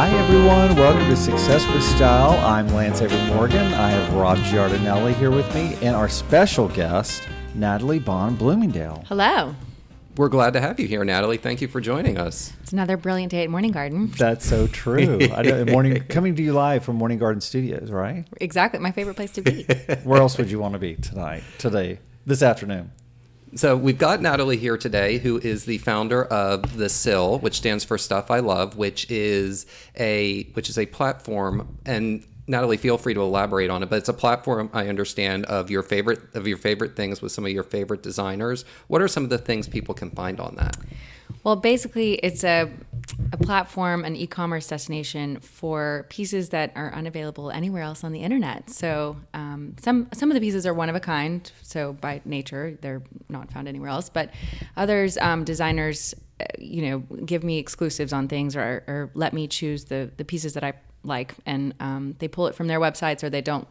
Hi, everyone. Welcome to Success with Style. I'm Lance Avery Morgan. I have Rob Giardinelli here with me and our special guest, Natalie Bond Bloomingdale. Hello. We're glad to have you here, Natalie. Thank you for joining us. It's another brilliant day at Morning Garden. That's so true. I know, morning coming to you live from Morning Garden Studios, right? Exactly, my favorite place to be. Where else would you want to be tonight, today, this afternoon? So we've got Natalie here today, who is the founder of the SIL, which stands for Stuff I Love, which is a which is a platform. And Natalie, feel free to elaborate on it, but it's a platform I understand of your favorite of your favorite things with some of your favorite designers. What are some of the things people can find on that? Well, basically, it's a a platform, an e-commerce destination for pieces that are unavailable anywhere else on the internet. So um, some some of the pieces are one of a kind. So by nature, they're not found anywhere else. But others, um, designers, uh, you know, give me exclusives on things or, or let me choose the the pieces that I like, and um, they pull it from their websites or they don't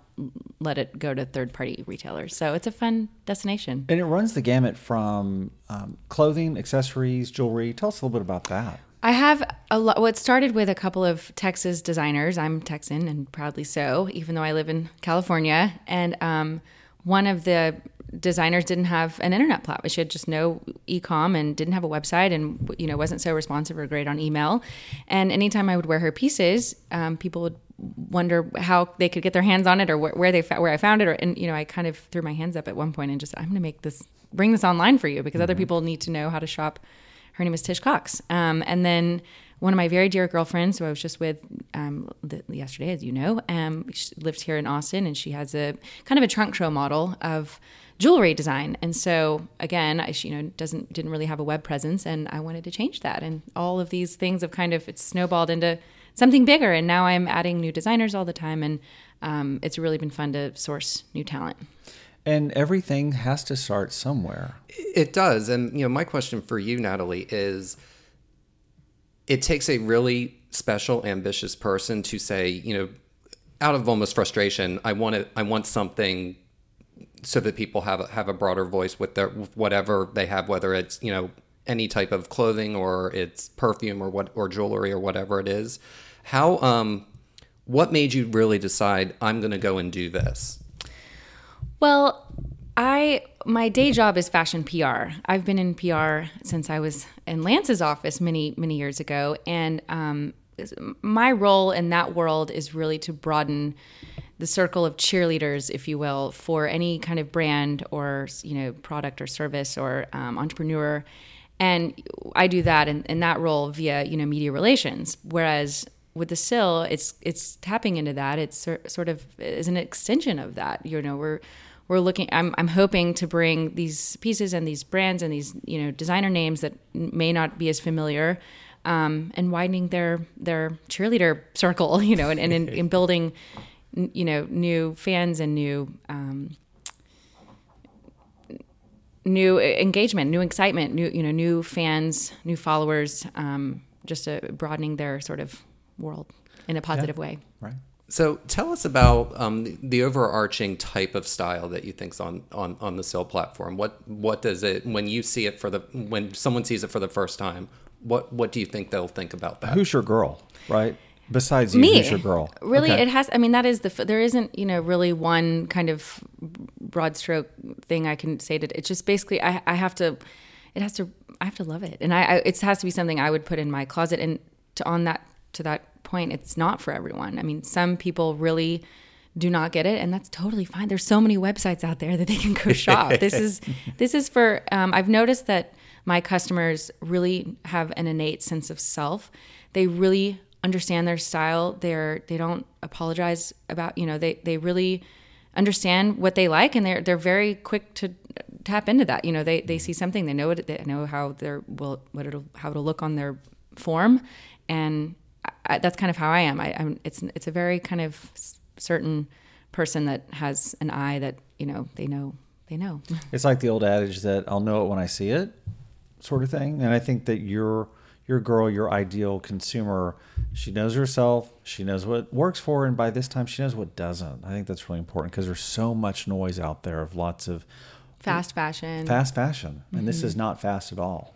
let it go to third party retailers. So it's a fun destination. And it runs the gamut from um, clothing, accessories, jewelry. Tell us a little bit about that. I have a lot. Well, started with a couple of Texas designers. I'm Texan and proudly so, even though I live in California. And um, one of the designers didn't have an internet platform. She had just no e-com and didn't have a website, and you know wasn't so responsive or great on email. And anytime I would wear her pieces, um, people would wonder how they could get their hands on it or where, where they where I found it. Or and you know I kind of threw my hands up at one point and just I'm going to make this bring this online for you because mm-hmm. other people need to know how to shop her name is Tish Cox. Um, and then one of my very dear girlfriends, who I was just with um, the, yesterday, as you know, um, she lives here in Austin, and she has a kind of a trunk show model of jewelry design. And so again, I, you know, doesn't didn't really have a web presence, and I wanted to change that. And all of these things have kind of it's snowballed into something bigger. And now I'm adding new designers all the time, and um, it's really been fun to source new talent. And everything has to start somewhere. It does. And you know, my question for you, Natalie, is it takes a really special, ambitious person to say, you know, out of almost frustration, I want it, I want something so that people have have a broader voice with their whatever they have, whether it's you know any type of clothing or it's perfume or what or jewelry or whatever it is. How um, what made you really decide I'm going to go and do this? Well, I my day job is fashion PR. I've been in PR since I was in Lance's office many many years ago, and um, my role in that world is really to broaden the circle of cheerleaders, if you will, for any kind of brand or you know product or service or um, entrepreneur. And I do that in, in that role via you know media relations. Whereas with the SIL, it's it's tapping into that. It's sort of is an extension of that. You know, we're we're looking I'm, I'm hoping to bring these pieces and these brands and these you know designer names that may not be as familiar um, and widening their their cheerleader circle you know and, and in, in, building you know new fans and new um, new engagement new excitement new you know new fans new followers um, just a, broadening their sort of world in a positive yeah, way right so tell us about um, the, the, overarching type of style that you think's on, on on the SIL platform. What what does it when you see it for the when someone sees it for the first time? What what do you think they'll think about that? Who's your girl, right? Besides you, Me. who's your girl? Really, okay. it has. I mean, that is the. There isn't you know really one kind of broad stroke thing I can say to. It's just basically I I have to. It has to. I have to love it, and I, I it has to be something I would put in my closet. And to on that to that point, it's not for everyone. I mean, some people really do not get it and that's totally fine there's so many websites out there that they can go shop this is this is for um, i've noticed that my customers really have an innate sense of self they really understand their style they're they don't apologize about you know they they really understand what they like and they're they're very quick to tap into that you know they they see something they know it they know how their will what it'll how it'll look on their form and I, that's kind of how I am. I, I'm, it's it's a very kind of certain person that has an eye that you know they know they know. It's like the old adage that I'll know it when I see it, sort of thing. And I think that your your girl, your ideal consumer, she knows herself. She knows what works for her, and by this time, she knows what doesn't. I think that's really important because there's so much noise out there of lots of fast fashion. Fast fashion, and mm-hmm. this is not fast at all.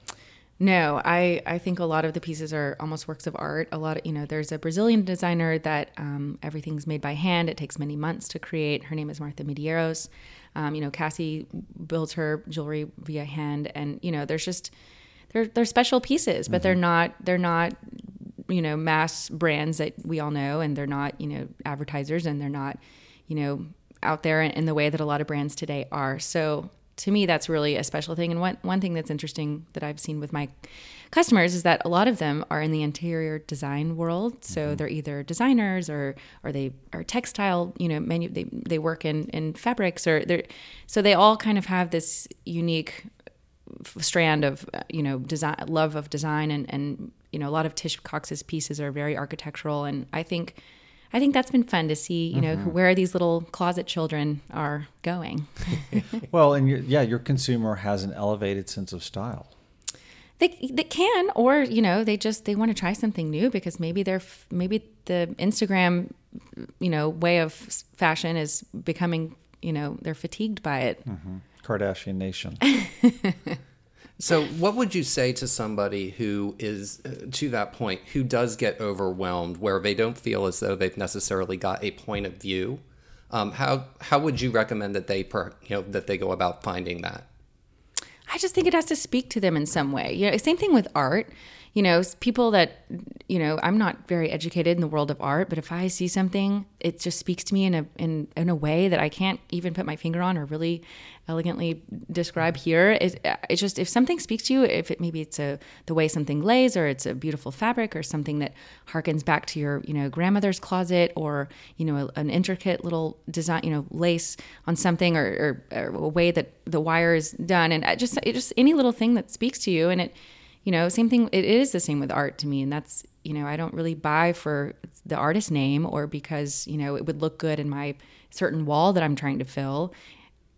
No, I, I think a lot of the pieces are almost works of art. A lot of, you know, there's a Brazilian designer that um, everything's made by hand. It takes many months to create. Her name is Martha Medeiros. Um, you know, Cassie builds her jewelry via hand. And, you know, there's just, they're, they're special pieces, but they're not, they're not, you know, mass brands that we all know. And they're not, you know, advertisers and they're not, you know, out there in, in the way that a lot of brands today are. So to me, that's really a special thing. And one, one thing that's interesting that I've seen with my customers is that a lot of them are in the interior design world. So Mm-hmm. they're either designers or, or they are textile, you know, manu- they, they work in, in fabrics or they're, so they all kind of have this unique strand of, you know, design, love of design. And, and, you know, a lot of Tish Cox's pieces are very architectural. And I think, I think that's been fun to see, you know, mm-hmm. where these little closet children are going. Well, and yeah, your consumer has an elevated sense of style. They, they can, or you know, they just they want to try something new because maybe they're maybe the Instagram, you know, way of fashion is becoming, you know, they're fatigued by it. Mm-hmm. Kardashian Nation. So, what would you say to somebody who is uh, to that point, who does get overwhelmed, where they don't feel as though they've necessarily got a point of view? Um, how how would you recommend that they per, you know that they go about finding that? I just think it has to speak to them in some way. You know, same thing with art. You know, people that you know, I'm not very educated in the world of art, but if I see something, it just speaks to me in a in in a way that I can't even put my finger on or really elegantly describe here. Uh, it, it's just if something speaks to you, if it maybe it's a the way something lays, or it's a beautiful fabric, or something that harkens back to your you know grandmother's closet, or you know an intricate little design, you know lace on something, or, or, or a way that the wire is done, and just it just any little thing that speaks to you, and it you know same thing it is the same with art to me and that's you know i don't really buy for the artist name or because you know it would look good in my certain wall that i'm trying to fill.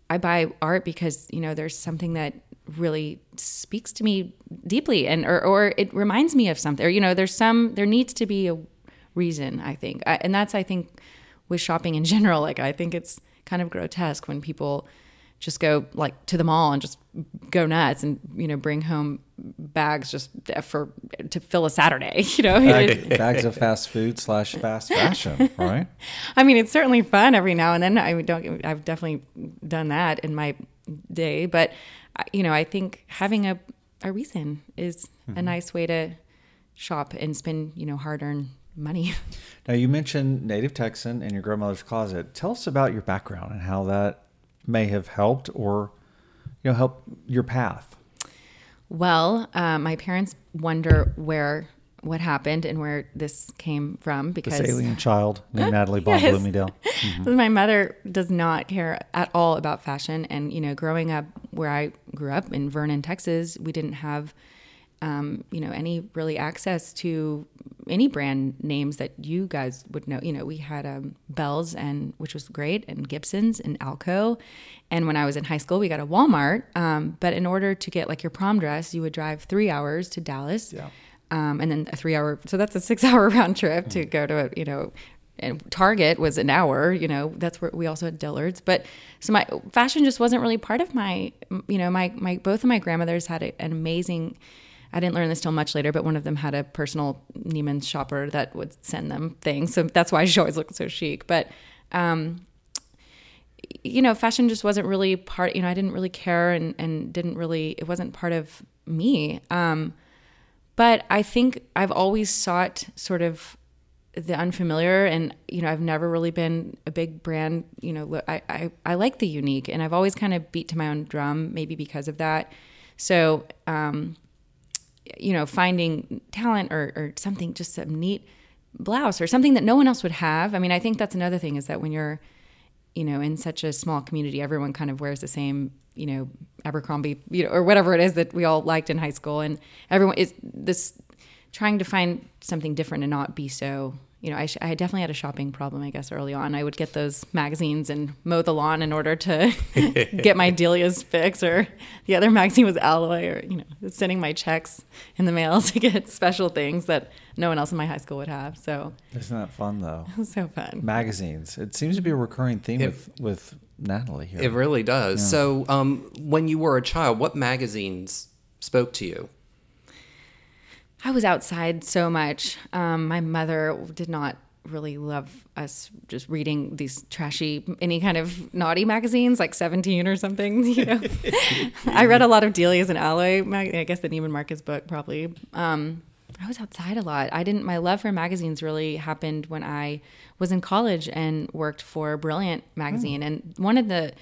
I buy art because you know there's something that really speaks to me deeply and or, or it reminds me of something or you know there's some there needs to be a reason i think. I, and that's i think with shopping in general like i think it's kind of grotesque when people just go like to the mall and just go nuts and you know bring home bags just for to fill a Saturday. You know, Bag, bags of fast food slash fast fashion, right? I mean, it's certainly fun every now and then. I don't. I've definitely done that in my day, but uh, you know, I think having a a reason is a nice way to shop and spend you know hard earned money. Now you mentioned native Texan and your grandmother's closet. Tell us about your background and how that may have helped or you know help your path. Well, uh, my parents wonder where what happened and where this came from because This alien child named Natalie Bond Yes. Bloomingdale. my mother does not care at all about fashion. And, you know, growing up where I grew up in Vernon, Texas, we didn't have, um, you know, any really access to any brand names that you guys would know. You know, we had um, Bealls, and which was great, and Gibson's and Alco. And when I was in high school, we got a Walmart. Um, but in order to get like your prom dress, you would drive three hours to Dallas Yeah. um, and then a three hour so that's a six hour round trip to go to a you know and target was an hour you know that's where we also had dillards but so my fashion just wasn't really part of my you know my my both of my grandmothers had a, an amazing I didn't learn this till much later, but one of them had a personal Neiman shopper that would send them things. So that's why she always looked so chic. But, um, you know, fashion just wasn't really part, you know, I didn't really care and, and didn't really, it wasn't part of me. Um, but I think I've always sought sort of the unfamiliar and you know I've never really been a big brand you know I, I, I like the unique and I've always kind of beat to my own drum maybe because of that so um, you know finding talent or, or something just some neat blouse or something that no one else would have. I mean I think that's another thing is that when you're you know in such a small community everyone kind of wears the same you know Abercrombie you know or whatever it is that we all liked in high school. And everyone is this trying to find something different and not be so you know I, sh- I definitely had a shopping problem i guess early on i would get those magazines and mow the lawn in order to get my delia's fix or the other magazine was alloy or you know sending my checks in the mail to get special things that no one else in my high school would have so Isn't that fun though? it was so fun Magazines. It seems to be a recurring theme It- with with Natalie here. It really does. So, um, when you were a child, what magazines spoke to you? I was outside so much. Um, my mother did not really love us just reading these trashy, any kind of naughty magazines like 17 or something. You know, I read a lot of Delia's and Alloy. Mag- I guess the Neiman Marcus book probably. Um, I was outside a lot. I didn't. My love for magazines really happened when I was in college and worked for Brilliant magazine. Mm. And one of the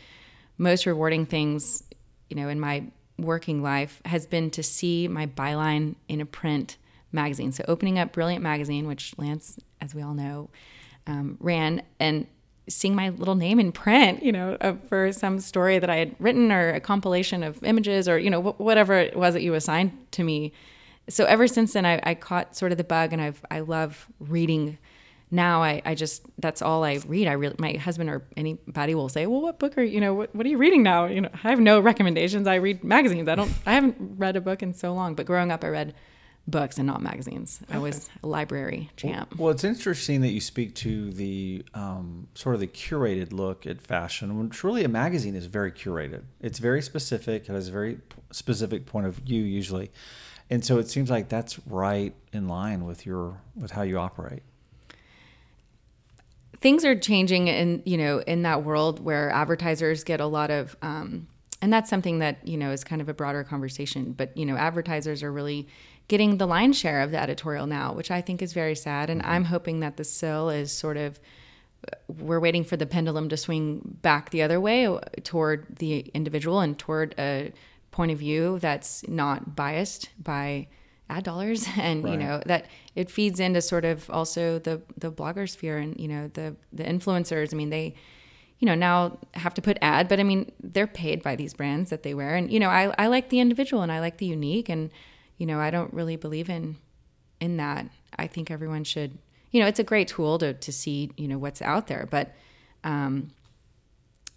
most rewarding things, you know, in my working life has been to see my byline in a print magazine. So opening up Brilliant magazine, which Lance, as we all know, um, ran, and seeing my little name in print, you know, uh, for some story that I had written or a compilation of images or, you know, wh- whatever it was that you assigned to me. So ever since then, I, I caught sort of the bug and I've, I love reading now I, I just that's all I read. I really my husband or anybody will say, "Well, what book are you know what, what are you reading now?" You know, I have no recommendations. I read magazines. I don't. I haven't read a book in so long. But growing up, I read books and not magazines. I was a library champ. Well, it's interesting that you speak to the um, sort of the curated look at fashion. When truly a magazine is very curated. It's very specific. It has a very specific point of view usually, and so it seems like that's right in line with your with how you operate things are changing in you know in that world where advertisers get a lot of um, and that's something that you know is kind of a broader conversation but you know advertisers are really getting the lion's share of the editorial now which i think is very sad and i'm mm-hmm. hoping that the SIL is sort of uh, we're waiting for the pendulum to swing back the other way uh, toward the individual and toward a point of view that's not biased by ad dollars and right. you know that it feeds into sort of also the the blogger sphere and you know the the influencers. I mean they you know now have to put ad but i mean they're paid by these brands that they wear. And you know i, I like the individual and i like the unique. And you know i don't really believe in in that. I think everyone should you know it's a great tool to to see you know what's out there. But um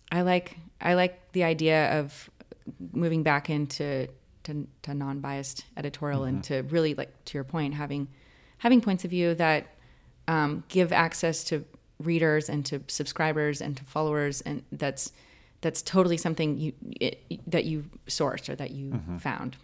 i like i like the idea of moving back into to, to non-biased editorial mm-hmm. and to really like to your point having having points of view that um, give access to readers and to subscribers and to followers and that's that's totally something you it, that you sourced or that you mm-hmm. found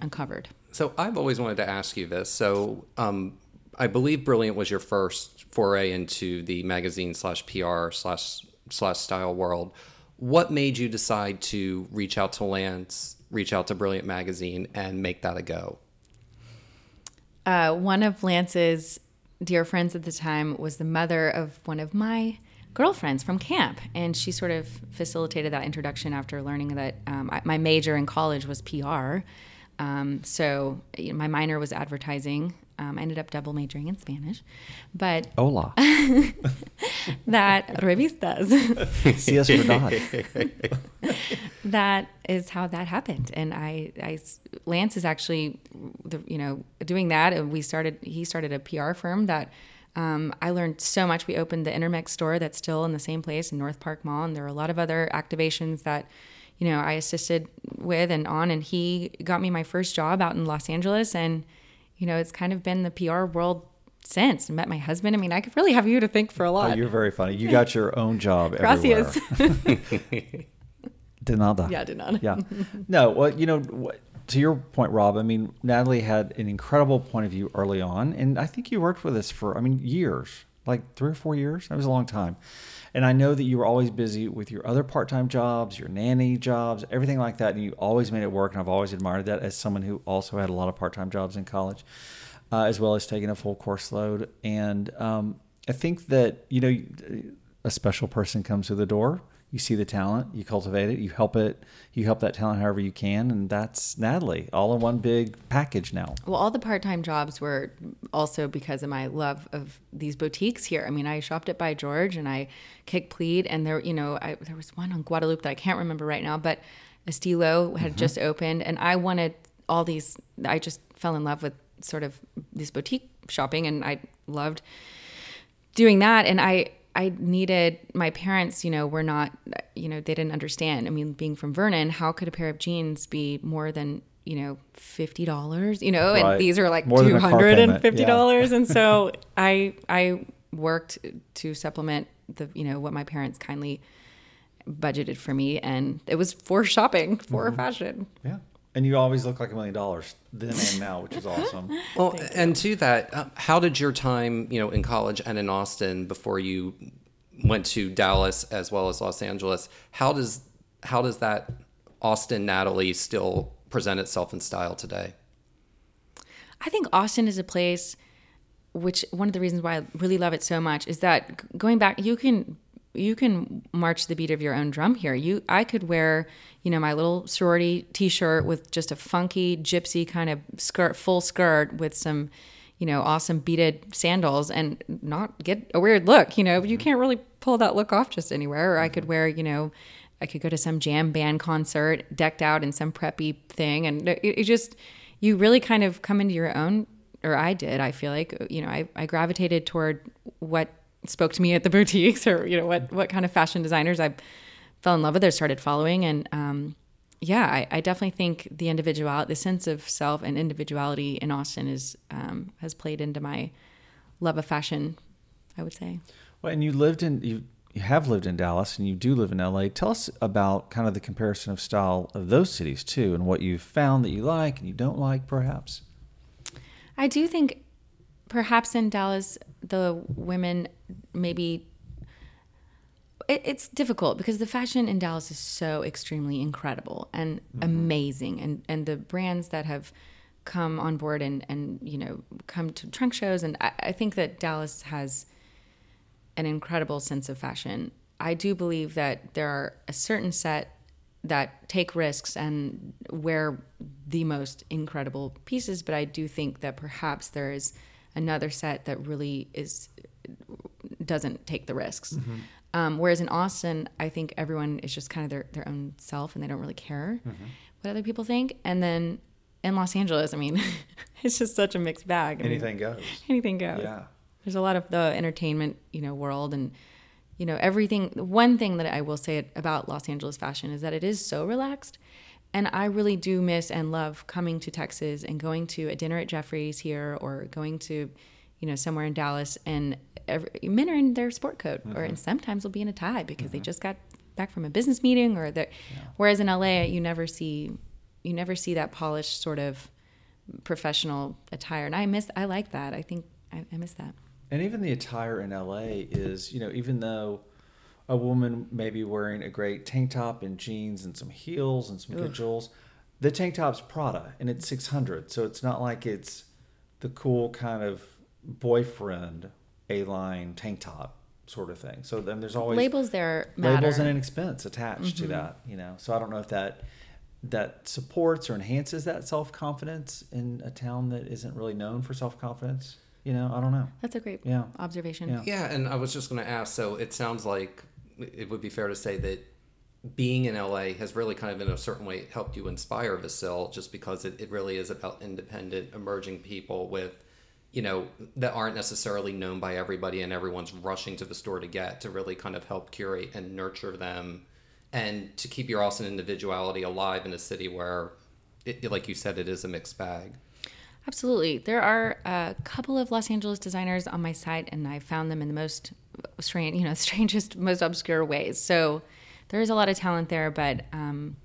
uncovered so i've always wanted to ask you this so um, i believe brilliant was your first foray into the magazine slash pr slash slash style world what made you decide to reach out to lance reach out to Brilliant Magazine and make that a go? Uh, one of Lance's dear friends at the time was the mother of one of my girlfriends from camp, and she sort of facilitated that introduction after learning that um, I, my major in college was PR. Um, so you know, my minor was advertising, um, I ended up double majoring in Spanish, but hola, that revistas. Si es verdad. that is how that happened, and I, I, Lance is actually, the, you know, doing that, and we started. He started a PR firm that. Um, I learned so much. We opened the Intermix store that's still in the same place in North Park Mall, and there are a lot of other activations that you know I assisted with and on. And he got me my first job out in Los Angeles, and you know, it's kind of been the PR world since. I met my husband. I mean, I could really have you to thank for a lot. Oh, you're very funny. You got your own job Gracias. everywhere. de nada. Yeah, de nada. Yeah. No, well, you know, to your point, Rob, I mean, Natalie had an incredible point of view early on. And I think you worked with us for, I mean, years, like three or four years. That was a long time. And I know that you were always busy with your other part time jobs, your nanny jobs, everything like that. And you always made it work. And I've always admired that as someone who also had a lot of part time jobs in college, uh, as well as taking a full course load. And um, I think that, you know, a special person comes to the door you see the talent, you cultivate it, you help it, you help that talent however you can, and that's Natalie, all in one big package now. Well, all the part-time jobs were also because of my love of these boutiques here. I mean, I shopped at By George and I kicked pleat, and there, you know, I, there was one on Guadalupe that I can't remember right now, but Estilo had mm-hmm. just opened, and I wanted all these. I just fell in love with sort of this boutique shopping, and I loved doing that, and I I needed my parents, you know, were not, you know, they didn't understand. I mean, being from Vernon, how could a pair of jeans be more than, you know, fifty dollars? You know, right. and these are like two hundred and fifty dollars. Yeah. and so I I worked to supplement the, you know, what my parents kindly budgeted for me, and it was for shopping, for mm-hmm. fashion. Yeah. And you always look like a million dollars then and now, which is awesome. Well, and to that, uh, how did your time, you know, in college and in Austin before you went to Dallas as well as Los Angeles? How does how does that Austin Natalie still present itself in style today? I think Austin is a place which one of the reasons why I really love it so much is that going back you can you can march the beat of your own drum here. You I could wear, you know, my little sorority t-shirt with just a funky gypsy kind of skirt full skirt with some you know, awesome beaded sandals and not get a weird look, you know, you mm-hmm. can't really pull that look off just anywhere. Or I could mm-hmm. wear, you know, I could go to some jam band concert decked out in some preppy thing. And it, it just, you really kind of come into your own, or I did, I feel like, you know, I, I gravitated toward what spoke to me at the boutiques or, you know, what, what kind of fashion designers I fell in love with or started following. And, um, yeah, I, I, definitely think the individuality, the sense of self and individuality in Austin is um, has played into my love of fashion. I would say. Well, and you lived in you you have lived in Dallas and you do live in LA. Tell us about kind of the comparison of style of those cities too, and what you've found that you like and you don't like, perhaps. I do think perhaps in Dallas the women maybe it, it's difficult because the fashion in Dallas is so extremely incredible and mm-hmm. amazing, and and the brands that have come on board and and you know come to trunk shows, and I, I think that Dallas has an incredible sense of fashion. I do believe that there are a certain set that take risks and wear the most incredible pieces, but I do think that perhaps there is another set that really is doesn't take the risks. Mm-hmm. Um, whereas in Austin, I think everyone is just kind of their, their own self and they don't really care mm-hmm. what other people think. And then in Los Angeles, I mean, it's just such a mixed bag. I anything mean, goes. Anything goes. Yeah. There's a lot of the entertainment, you know, world and, you know, everything. One thing that I will say about Los Angeles fashion is that it is so relaxed. And I really do miss and love coming to Texas and going to a dinner at Jeffrey's here or going to, you know, somewhere in Dallas and every, men are in their sport coat mm-hmm. or and sometimes will be in a tie because mm-hmm. they just got back from a business meeting or that yeah. whereas in LA you never see you never see that polished sort of professional attire and I miss I like that I think I, I miss that and even the attire in LA is you know even though a woman may be wearing a great tank top and jeans and some heels and some Ugh. good jewels the tank top's Prada and it's 600 so it's not like it's the cool kind of boyfriend a line tank top sort of thing. So then there's always labels there matter. labels and an expense attached mm-hmm. to that, you know. So I don't know if that that supports or enhances that self confidence in a town that isn't really known for self confidence. You know, I don't know. That's a great yeah. observation. Yeah. yeah, and I was just going to ask. So it sounds like it would be fair to say that being in LA has really kind of in a certain way helped you inspire Vasil just because it, it really is about independent emerging people with you know that aren't necessarily known by everybody and everyone's rushing to the store to get to really kind of help curate and nurture them. And to keep your Austin individuality alive in a city where it, like you said it is a mixed bag. Absolutely. There are a couple of los angeles designers on my site and i found them in the most strange you know strangest most obscure ways so there is a lot of talent there but um,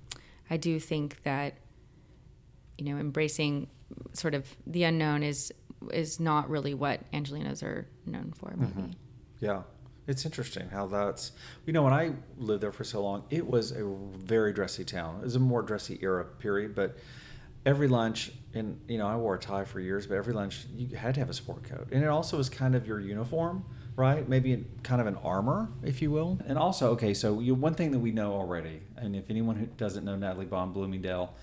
i do think that you know embracing sort of the unknown is is not really what Angelenos are known for. Maybe. Mm-hmm. Yeah. It's interesting how that's, you know, when I lived there for so long, it was a very dressy town. It was a more dressy era period, but every lunch, and, you know, I wore a tie for years, but every lunch you had to have a sport coat. And it also was kind of your uniform, right? Maybe kind of an armor, if you will. And also, okay, so you, one thing that we know already, and if anyone who doesn't know Natalie Bond Bloomingdale,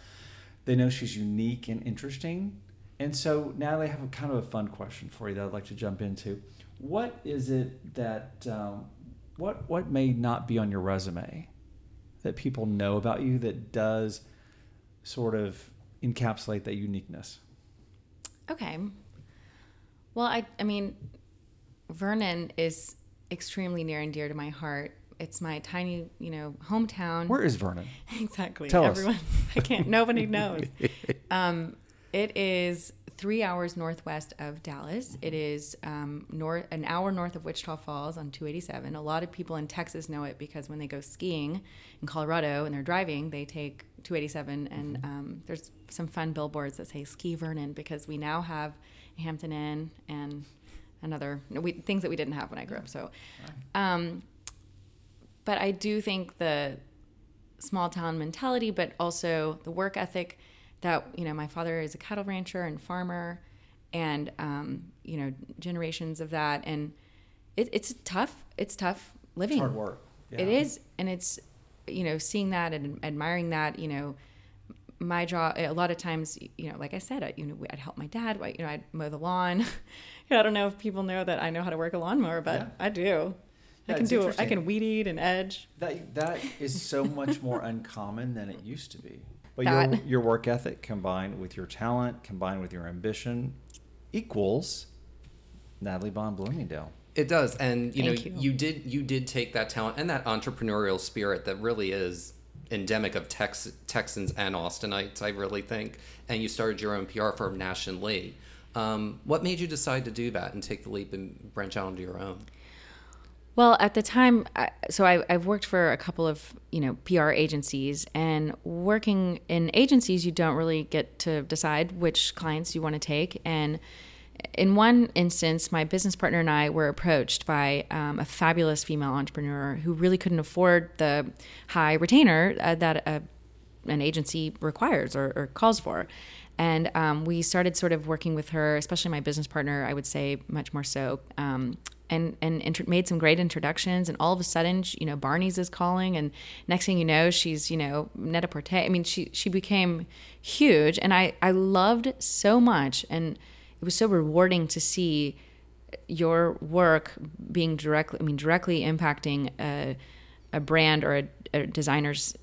they know she's unique and interesting and so, Natalie, I have a kind of a fun question for you that I'd like to jump into. What is it that um, what what may not be on your resume that people know about you that does sort of encapsulate that uniqueness? Okay. Well, I I mean, Vernon is extremely near and dear to my heart. It's my tiny, you know, hometown. Where is Vernon? exactly. Tell Everyone, us. I can't. Nobody knows. Um, it is three hours northwest of Dallas. It is um, north an hour north of Wichita Falls on 287. A lot of people in Texas know it because when they go skiing in Colorado and they're driving, they take 287, and um, there's some fun billboards that say Ski Vernon because we now have Hampton Inn and another we, things that we didn't have when I grew up. So, um, but I do think the small town mentality, but also the work ethic that you know my father is a cattle rancher and farmer, and um, you know generations of that, and it, it's tough. It's tough living. hard work. It Yeah. is, and it's you know seeing that and admiring that. You know, my job a lot of times, you know, like I said, I, you know, I'd help my dad. You know, I'd mow the lawn. I don't know if people know that I know how to work a lawnmower, but Yeah. I do. Yeah, I can do. I can weed eat and edge. That that is so much more uncommon than it used to be. But That- your your work ethic combined with your talent, combined with your ambition, equals Natalie Bond Bloomingdale. It does, and you Thank know, you. you did you did take that talent and that entrepreneurial spirit that really is endemic of Tex- Texans and Austinites, I really think, and you started your own PR firm, Nash and Lee. Um, what made you decide to do that and take the leap and branch out into your own? Well, at the time, so I, I've worked for a couple of you know PR agencies, and working in agencies, you don't really get to decide which clients you want to take. And in one instance, my business partner and I were approached by um, a fabulous female entrepreneur who really couldn't afford the high retainer uh, that a an agency requires or, or calls for. And um, we started sort of working with her, especially my business partner, I would say much more so. Um, and and made some great introductions, and all of a sudden, she, you know, Barney's is calling, and next thing you know, she's you know Net-a-Porter. I mean, she she became huge, and I I loved so much, and it was so rewarding to see your work being directly, I mean, directly impacting a, a brand or a, a designer's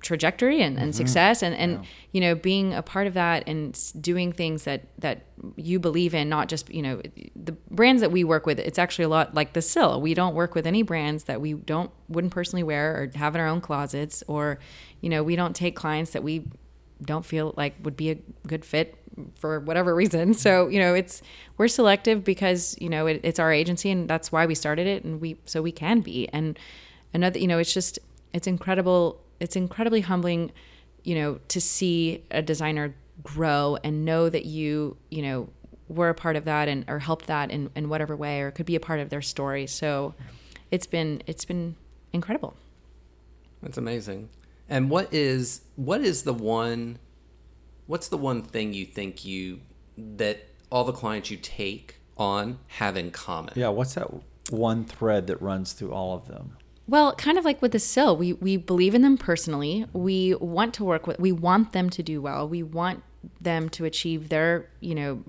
trajectory and, and mm-hmm. success and, and you know being a part of that and doing things that that you believe in not just you know the brands that we work with it's actually a lot like the SIL we don't work with any brands that we don't wouldn't personally wear or have in our own closets or you know we don't take clients that we don't feel like would be a good fit for whatever reason. So, you know, it's we're selective because, you know, it, it's our agency and that's why we started it and we so we can be. And another, you know, it's just it's incredible it's incredibly humbling, you know, to see a designer grow and know that you, you know, were a part of that and or helped that in, in whatever way or could be a part of their story. So it's been it's been incredible. That's amazing. And what is what is the one what's the one thing you think you that all the clients you take on have in common? Yeah, what's that one thread that runs through all of them? Well, kind of like with the SIL, we we believe in them personally. We want to work with. We want them to do well. We want them to achieve their you know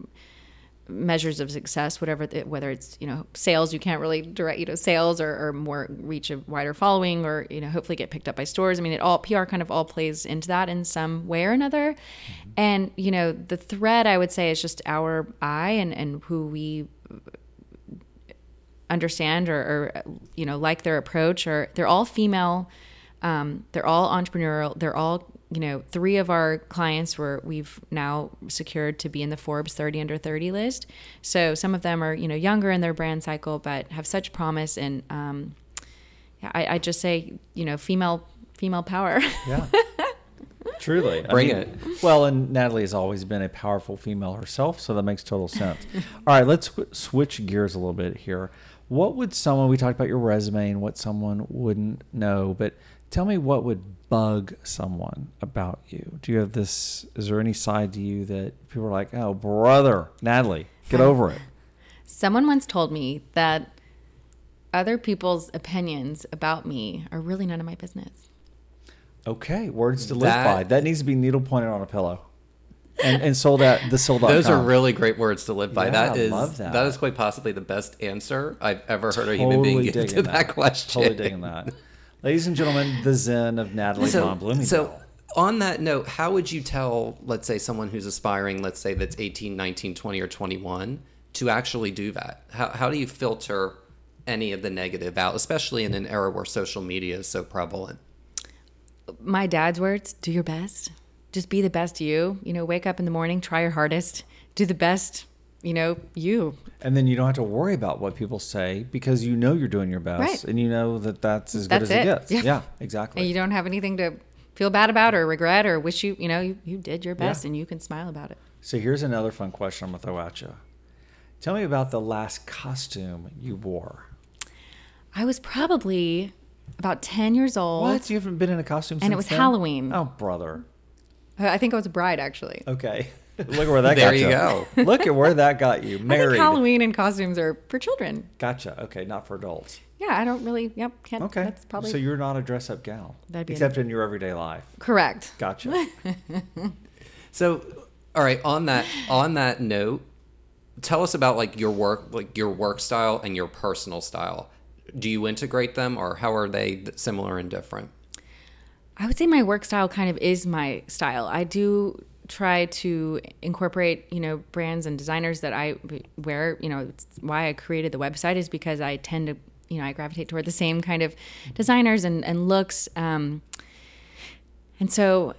measures of success, whatever the, whether it's you know sales. You can't really direct you know sales or, or more reach a wider following or you know hopefully get picked up by stores. I mean, it all PR kind of all plays into that in some way or another. Mm-hmm. And you know the thread I would say is just our eye and and who we understand or, or you know like their approach or they're all female um, they're all entrepreneurial they're all you know three of our clients were we've now secured to be in the forbes 30 under 30 list so some of them are you know younger in their brand cycle but have such promise and um, yeah, I, I just say you know female female power Yeah. Truly. I Bring mean, it. Well, and Natalie has always been a powerful female herself, so that makes total sense. All right, let's sw- switch gears a little bit here. What would someone, we talked about your resume and what someone wouldn't know, but tell me what would bug someone about you? Do you have this, is there any side to you that people are like, oh, brother, Natalie, get over it? someone once told me that other people's opinions about me are really none of my business Okay, words to live That- by. That needs to be needle pointed on a pillow. And, and sold at the sold out. Those are really great words to live by. Yeah, that I is love that. that is quite possibly the best answer I've ever heard a human being give to digging that, question. Totally digging that. Ladies and gentlemen, the Zen of Natalie so, Bond Bloomingdale. so on that note, how would you tell, let's say, someone who's aspiring, let's say that's 18, 19, 20, or 21, to actually do that? How, how do you filter any of the negative out, especially in an era where social media is so prevalent? my dad's words do your best just be the best you you know wake up in the morning try your hardest do the best you know you and then you don't have to worry about what people say because you know you're doing your best Right. and you know that that's as That's good as it, it. gets. Yeah. Yeah, exactly. and you don't have anything to feel bad about or regret or wish you, you know, you, you did your best Yeah. and you can smile about it. So here's another fun question I'm gonna throw at you. Tell me about the last costume you wore. I was probably about 10 years old. What? You haven't been in a costume And it was then? Halloween. Oh, brother. Uh, I think I was a bride actually. Okay. Look at where that There got you There you. go. Look at where that got you. I think Married. Halloween and costumes are for children. Gotcha. Okay, not for adults. Yeah, I don't really, yep, can't. Okay. That's probably So you're not a dress up gal. That'd be except in your everyday life. correct. Gotcha. So, all right, on that on that note, tell us about like your work, like your work style and your personal style. Do you integrate them, or how are they similar and different? I would say my work style kind of is my style. I do try to incorporate, you know, brands and designers that I wear. You know, why I created the website is because I tend to, you know, I gravitate toward the same kind of designers and, and looks. Um, and so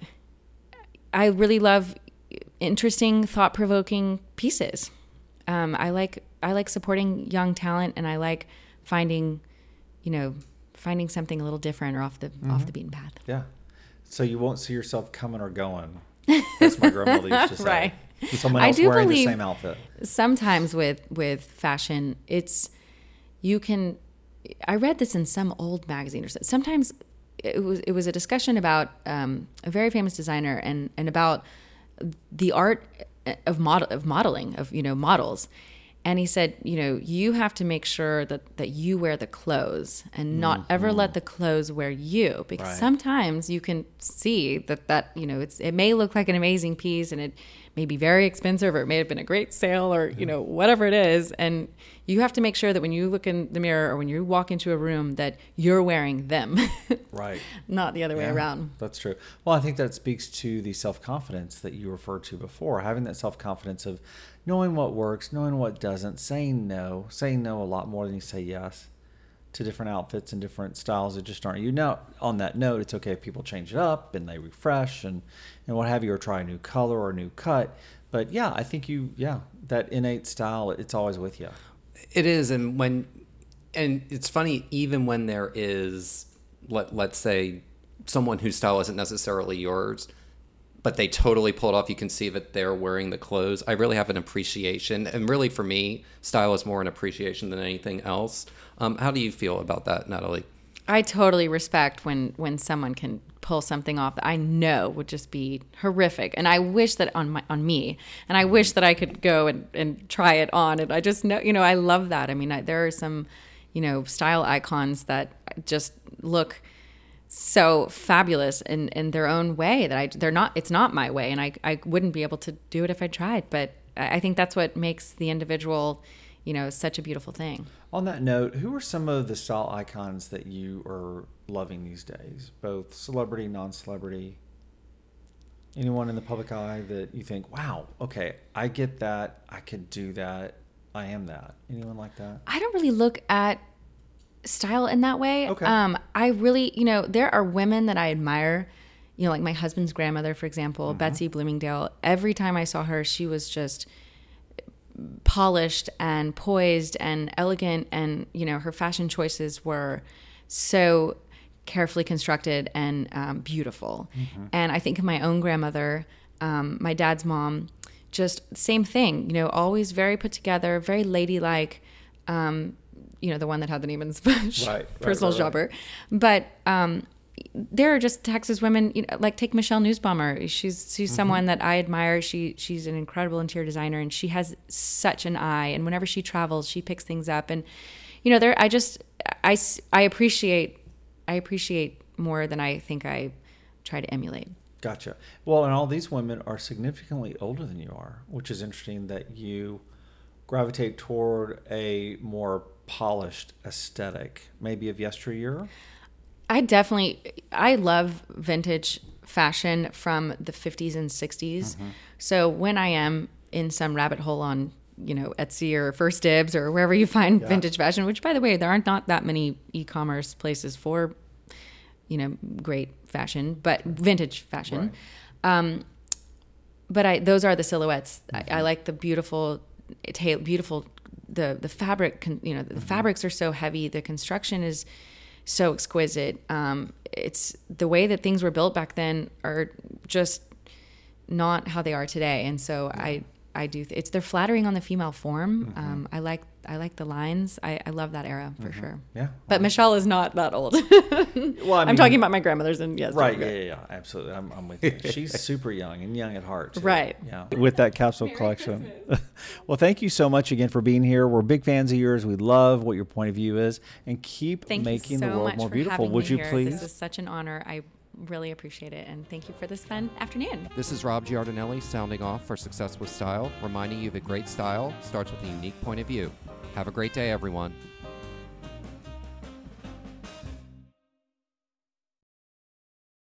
I really love interesting, thought provoking pieces. Um, I like I like supporting young talent, and I like finding, you know, finding something a little different or off the off the beaten path. yeah. So you won't see yourself coming or going. That's my grandmother used to say. Right. Someone I do wearing believe- the same outfit. sometimes with with fashion it's you can i read this in some old magazine or something. sometimes it was it was a discussion about um, a very famous designer and and about the art of model of modeling of you know models and he said you know you have to make sure that that you wear the clothes and not mm-hmm. ever let the clothes wear you because Right. sometimes you can see that that you know it's it may look like an amazing piece and it may be very expensive or it may have been a great sale or you know whatever it is. And you have to make sure that when you look in the mirror or when you walk into a room that you're wearing them Right. not the other way around That's true. Well, I think that speaks to the self confidence that you referred to before. Having that self confidence of knowing what works, knowing what doesn't, saying no, saying no a lot more than you say yes to different outfits and different styles that just aren't you. Now, on that note, it's okay if people change it up and they refresh and, and what have you, or try a new color or a new cut. But yeah, I think you, yeah, that innate style, it's always with you. It is, and when, and it's funny, even when there is, let let's say, someone whose style isn't necessarily yours, but they totally pull it off. You can see that they're wearing the clothes. I really have an appreciation, and really for me, style is more an appreciation than anything else. Um, how do you feel about that, Natalie? I totally respect when when someone can pull something off that I know would just be horrific, and I wish that on my on me, and I wish that I could go and, and try it on, and I just know you know I love that. I mean, I, there are some you know style icons that just look so fabulous in in their own way that I they're not it's not my way, and I I wouldn't be able to do it if I tried, but I I think that's what makes the individual you know such a beautiful thing. On that note, who are some of the style icons that you are loving these days, both celebrity, non-celebrity? Anyone in the public eye that you think, "Wow, okay, I get that. I could do that. I am that." Anyone like that? I don't really look at style in that way. Okay. Um, I really, you know, there are women that I admire. You know, like my husband's grandmother, for example, Betsy Bloomingdale. Every time I saw her, she was just polished and poised and elegant, and you know, her fashion choices were so carefully constructed and um, beautiful. And I think of my own grandmother, um, my dad's mom, just same thing. You know, always very put together, very ladylike. Um, you know, the one that had the Neiman's Right, right, personal right, right. shopper. But um, there are just Texas women, you know, like take Michelle Nussbaumer. She's she's Mm-hmm. someone that I admire. She she's an incredible interior designer, and she has such an eye. And whenever she travels, she picks things up. And you know, there I just I I appreciate I appreciate more than I think I try to emulate. Gotcha. Well, and all these women are significantly older than you are, which is interesting that you gravitate toward a more polished aesthetic, maybe of yesteryear. I definitely I love vintage fashion from the 50s and 60s. Mm-hmm. So when I am in some rabbit hole on, you know, Etsy or First Dibs or wherever you find Yeah. vintage fashion, which by the way, there aren't not that many e-commerce places for you know, great fashion, but vintage fashion. Um, but I those are the silhouettes. I, I mm-hmm. like the beautiful, ta- beautiful the the fabric. Con, you know, the mm-hmm. fabrics are so heavy. The construction is so exquisite. Um, it's the way that things were built back then are just not how they are today, and so I I do. Th- it's they're flattering on the female form. Mm-hmm. Um, I like I like the lines. I, I love that era for sure. Yeah. But Michelle is not that old. Well, I I'm mean- talking about my grandmothers and yes, Right. Yeah, yeah, yeah. Absolutely. I'm, I'm with you. She's super young and young at heart. too. Right. Yeah. With that capsule collection. well, thank you so much again for being here. We're big fans of yours. We love what your point of view is, and keep Thank making so the world more beautiful. Would you here. please? This is such an honor. I really appreciate it, and thank you for this fun afternoon. This is Rob Giardinelli sounding off for Success with Style, reminding you that great style starts with a unique point of view. Have a great day, everyone.